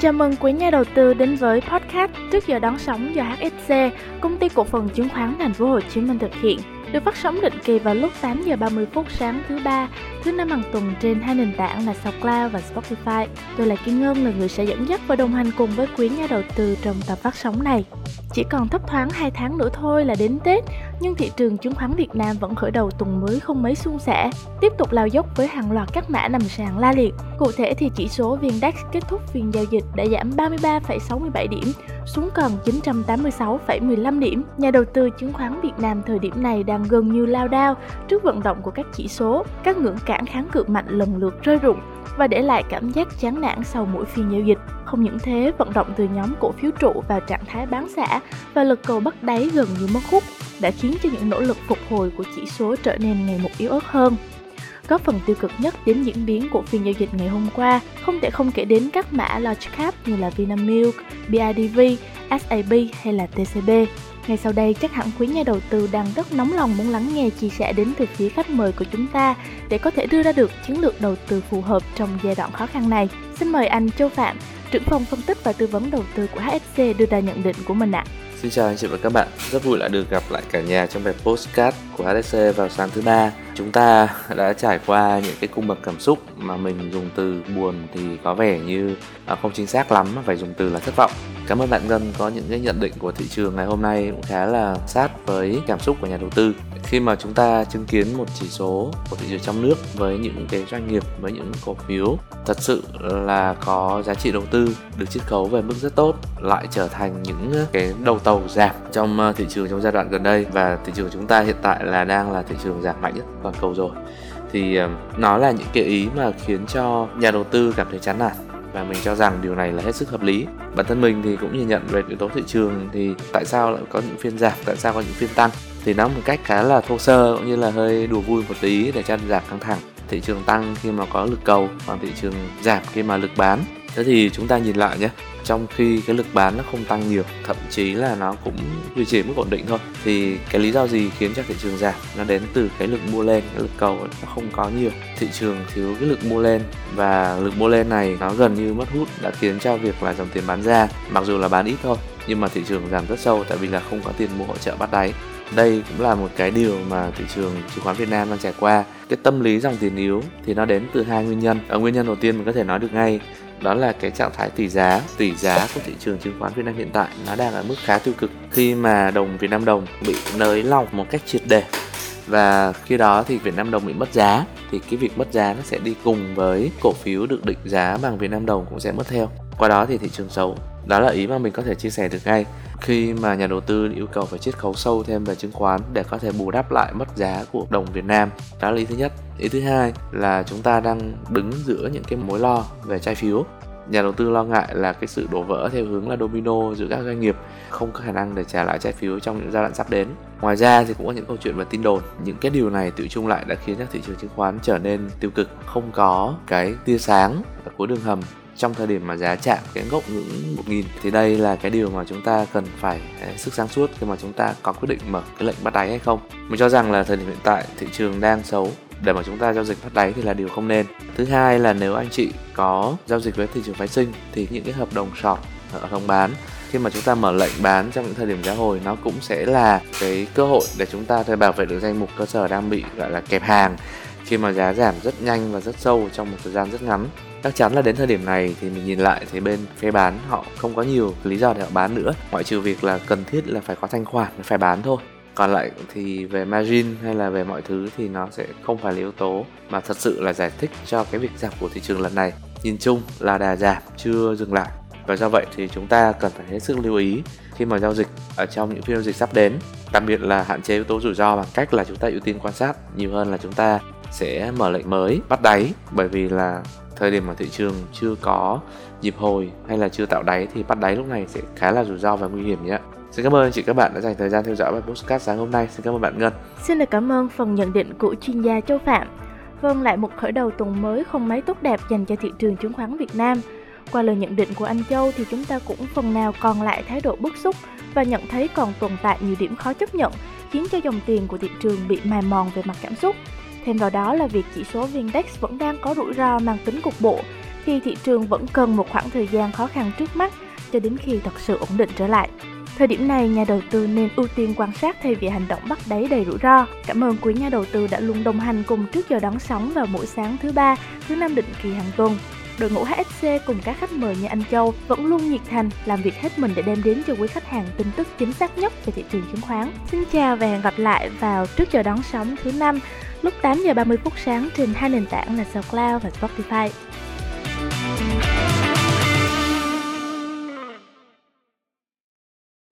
Chào mừng quý nhà đầu tư đến với podcast Trước giờ đón sóng do HSC, công ty cổ phần chứng khoán Thành phố Hồ Chí Minh thực hiện được phát sóng định kỳ vào lúc 8 giờ 30 phút sáng thứ ba, thứ năm hàng tuần trên hai nền tảng là SoundCloud và Spotify. Tôi là Kim Ngân là người sẽ dẫn dắt và đồng hành cùng với quý nhà đầu tư trong tập phát sóng này. Chỉ còn thấp thoáng 2 tháng nữa thôi là đến Tết, nhưng thị trường chứng khoán Việt Nam vẫn khởi đầu tuần mới không mấy suôn sẻ, tiếp tục lao dốc với hàng loạt các mã nằm sàn la liệt. Cụ thể thì chỉ số VN-Index kết thúc phiên giao dịch đã giảm 33,67 điểm xuống còn 986,15 điểm. Nhà đầu tư chứng khoán Việt Nam thời điểm này đang gần như lao đao trước vận động của các chỉ số, các ngưỡng cản kháng cự mạnh lần lượt rơi rụng và để lại cảm giác chán nản sau mỗi phiên giao dịch. Không những thế, vận động từ nhóm cổ phiếu trụ vào trạng thái bán xả và lực cầu bắt đáy gần như mất hút đã khiến cho những nỗ lực phục hồi của chỉ số trở nên ngày một yếu ớt hơn. Có phần tiêu cực nhất đến diễn biến của phiên giao dịch ngày hôm qua, không thể không kể đến các mã large cap như là Vinamilk, BIDV, SAB hay là TCB. Ngay sau đây chắc hẳn quý nhà đầu tư đang rất nóng lòng muốn lắng nghe chia sẻ đến từ phía khách mời của chúng ta để có thể đưa ra được chiến lược đầu tư phù hợp trong giai đoạn khó khăn này. Xin mời anh Châu Phạm, trưởng phòng phân tích và tư vấn đầu tư của HSC đưa ra nhận định của mình ạ. Xin chào anh chị và các bạn, rất vui lại được gặp lại cả nhà trong bài postcard của HSC vào sáng thứ ba. Chúng ta đã trải qua những cái cung bậc cảm xúc mà mình dùng từ buồn thì có vẻ như không chính xác lắm mà phải dùng từ là thất vọng. Cảm ơn bạn Ngân có những cái nhận định của thị trường ngày hôm nay cũng khá là sát với cảm xúc của nhà đầu tư. Khi mà chúng ta chứng kiến một chỉ số của thị trường trong nước với những cái doanh nghiệp, với những cổ phiếu thật sự là có giá trị đầu tư, được chiết khấu về mức rất tốt, lại trở thành những cái đầu tàu giảm trong ờ, thị trường trong giai đoạn gần đây và thị trường chúng ta hiện tại là đang là thị trường giảm mạnh nhất toàn cầu rồi, thì ờ, nó là những cái ý mà khiến cho nhà đầu tư cảm thấy chán nản và mình cho rằng điều này là hết sức hợp lý. Bản thân mình thì cũng nhìn nhận về yếu tố thị trường thì tại sao lại có những phiên giảm, tại sao có những phiên tăng? Thì nó một cách khá là thô sơ cũng như là hơi đùa vui một tí để cho giảm căng thẳng. Thị trường tăng khi mà có lực cầu, còn thị trường giảm khi mà lực bán thế thì chúng ta nhìn lại nhé. Trong khi cái lực bán nó không tăng nhiều, thậm chí là nó cũng duy trì mức ổn định thôi, thì cái lý do gì khiến cho thị trường giảm? Nó đến từ cái lực mua lên, cái lực cầu nó không có nhiều. Thị trường thiếu cái lực mua lên và lực mua lên này nó gần như mất hút, đã khiến cho việc là dòng tiền bán ra, mặc dù là bán ít thôi, nhưng mà thị trường giảm rất sâu tại vì là không có tiền mua hỗ trợ bắt đáy đây cũng là một cái điều mà thị trường chứng khoán Việt Nam đang trải qua. Cái tâm lý dòng tiền yếu thì nó đến từ hai nguyên nhân. Ở nguyên nhân đầu tiên mình có thể nói được ngay, đó là cái trạng thái tỷ giá. Tỷ giá của thị trường chứng khoán Việt Nam hiện tại nó đang ở mức khá tiêu cực. Khi mà đồng Việt Nam đồng bị nới lỏng một cách triệt để và khi đó thì Việt Nam đồng bị mất giá, thì cái việc mất giá nó sẽ đi cùng với cổ phiếu được định giá bằng Việt Nam đồng cũng sẽ mất theo. Qua đó thì thị trường xấu. Đó là ý mà mình có thể chia sẻ được ngay khi mà nhà đầu tư yêu cầu phải chiết khấu sâu thêm về chứng khoán để có thể bù đắp lại mất giá của đồng Việt Nam. Đó là ý thứ nhất. Ý thứ hai là chúng ta đang đứng giữa những cái mối lo về trái phiếu. Nhà đầu tư lo ngại là cái sự đổ vỡ theo hướng là domino giữa các doanh nghiệp, không có khả năng để trả lại trái phiếu trong những giai đoạn sắp đến. Ngoài ra thì cũng có những câu chuyện về tin đồn. Những cái điều này tự chung lại đã khiến cho thị trường chứng khoán trở nên tiêu cực. Không có cái tia sáng ở cuối đường hầm trong thời điểm mà giá chạm cái gốc ngưỡng 1000 thì đây là cái điều mà chúng ta cần phải à, sức sáng suốt khi mà chúng ta có quyết định mở cái lệnh bắt đáy hay không. Mình cho rằng là thời điểm hiện tại thị trường đang xấu, để mà chúng ta giao dịch bắt đáy thì là điều không nên. Thứ hai là nếu anh chị có giao dịch với thị trường phái sinh thì những cái hợp đồng short ở à, đồng bán, khi mà chúng ta mở lệnh bán trong những thời điểm giá hồi, nó cũng sẽ là cái cơ hội để chúng ta thể bảo vệ được danh mục cơ sở đang bị, gọi là, kẹp hàng khi mà giá giảm rất nhanh và rất sâu trong một thời gian rất ngắn. Chắc chắn là đến thời điểm này thì mình nhìn lại thì bên phe bán họ không có nhiều lý do để họ bán nữa. Ngoại trừ việc là cần thiết là phải có thanh khoản, phải bán thôi. Còn lại thì về margin hay là về mọi thứ thì nó sẽ không phải là yếu tố mà thật sự là giải thích cho cái việc giảm của thị trường lần này. Nhìn chung là đà giảm chưa dừng lại. Và do vậy thì chúng ta cần phải hết sức lưu ý khi mà giao dịch ở trong những phiên giao dịch sắp đến. Đặc biệt là hạn chế yếu tố rủi ro bằng cách là chúng ta ưu tiên quan sát nhiều hơn là chúng ta sẽ mở lệnh mới bắt đáy bởi vì là thời điểm mà thị trường chưa có nhịp hồi hay là chưa tạo đáy thì bắt đáy lúc này sẽ khá là rủi ro và nguy hiểm nhé. Xin cảm ơn anh chị các bạn đã dành thời gian theo dõi bài podcast sáng hôm nay. Xin cảm ơn bạn Ngân. Xin được cảm ơn phần nhận định của chuyên gia Châu Phạm. Vâng, lại một khởi đầu tuần mới không mấy tốt đẹp dành cho thị trường chứng khoán Việt Nam. Qua lời nhận định của anh Châu thì chúng ta cũng phần nào còn lại thái độ bức xúc và nhận thấy còn tồn tại nhiều điểm khó chấp nhận, khiến cho dòng tiền của thị trường bị mài mòn về mặt cảm xúc. Thêm vào đó là việc chỉ số VN-Index vẫn đang có rủi ro mang tính cục bộ khi thị trường vẫn cần một khoảng thời gian khó khăn trước mắt cho đến khi thật sự ổn định trở lại. Thời điểm này, nhà đầu tư nên ưu tiên quan sát thay vì hành động bắt đáy đầy rủi ro. Cảm ơn quý nhà đầu tư đã luôn đồng hành cùng trước giờ đón sóng vào mỗi sáng thứ ba, thứ năm định kỳ hàng tuần. Đội ngũ HSC cùng các khách mời như anh Châu vẫn luôn nhiệt thành, làm việc hết mình để đem đến cho quý khách hàng tin tức chính xác nhất về thị trường chứng khoán. Xin chào và hẹn gặp lại vào trước giờ đón sóng thứ năm, lúc 8 giờ 30 phút sáng trên hai nền tảng là SoundCloud và Spotify.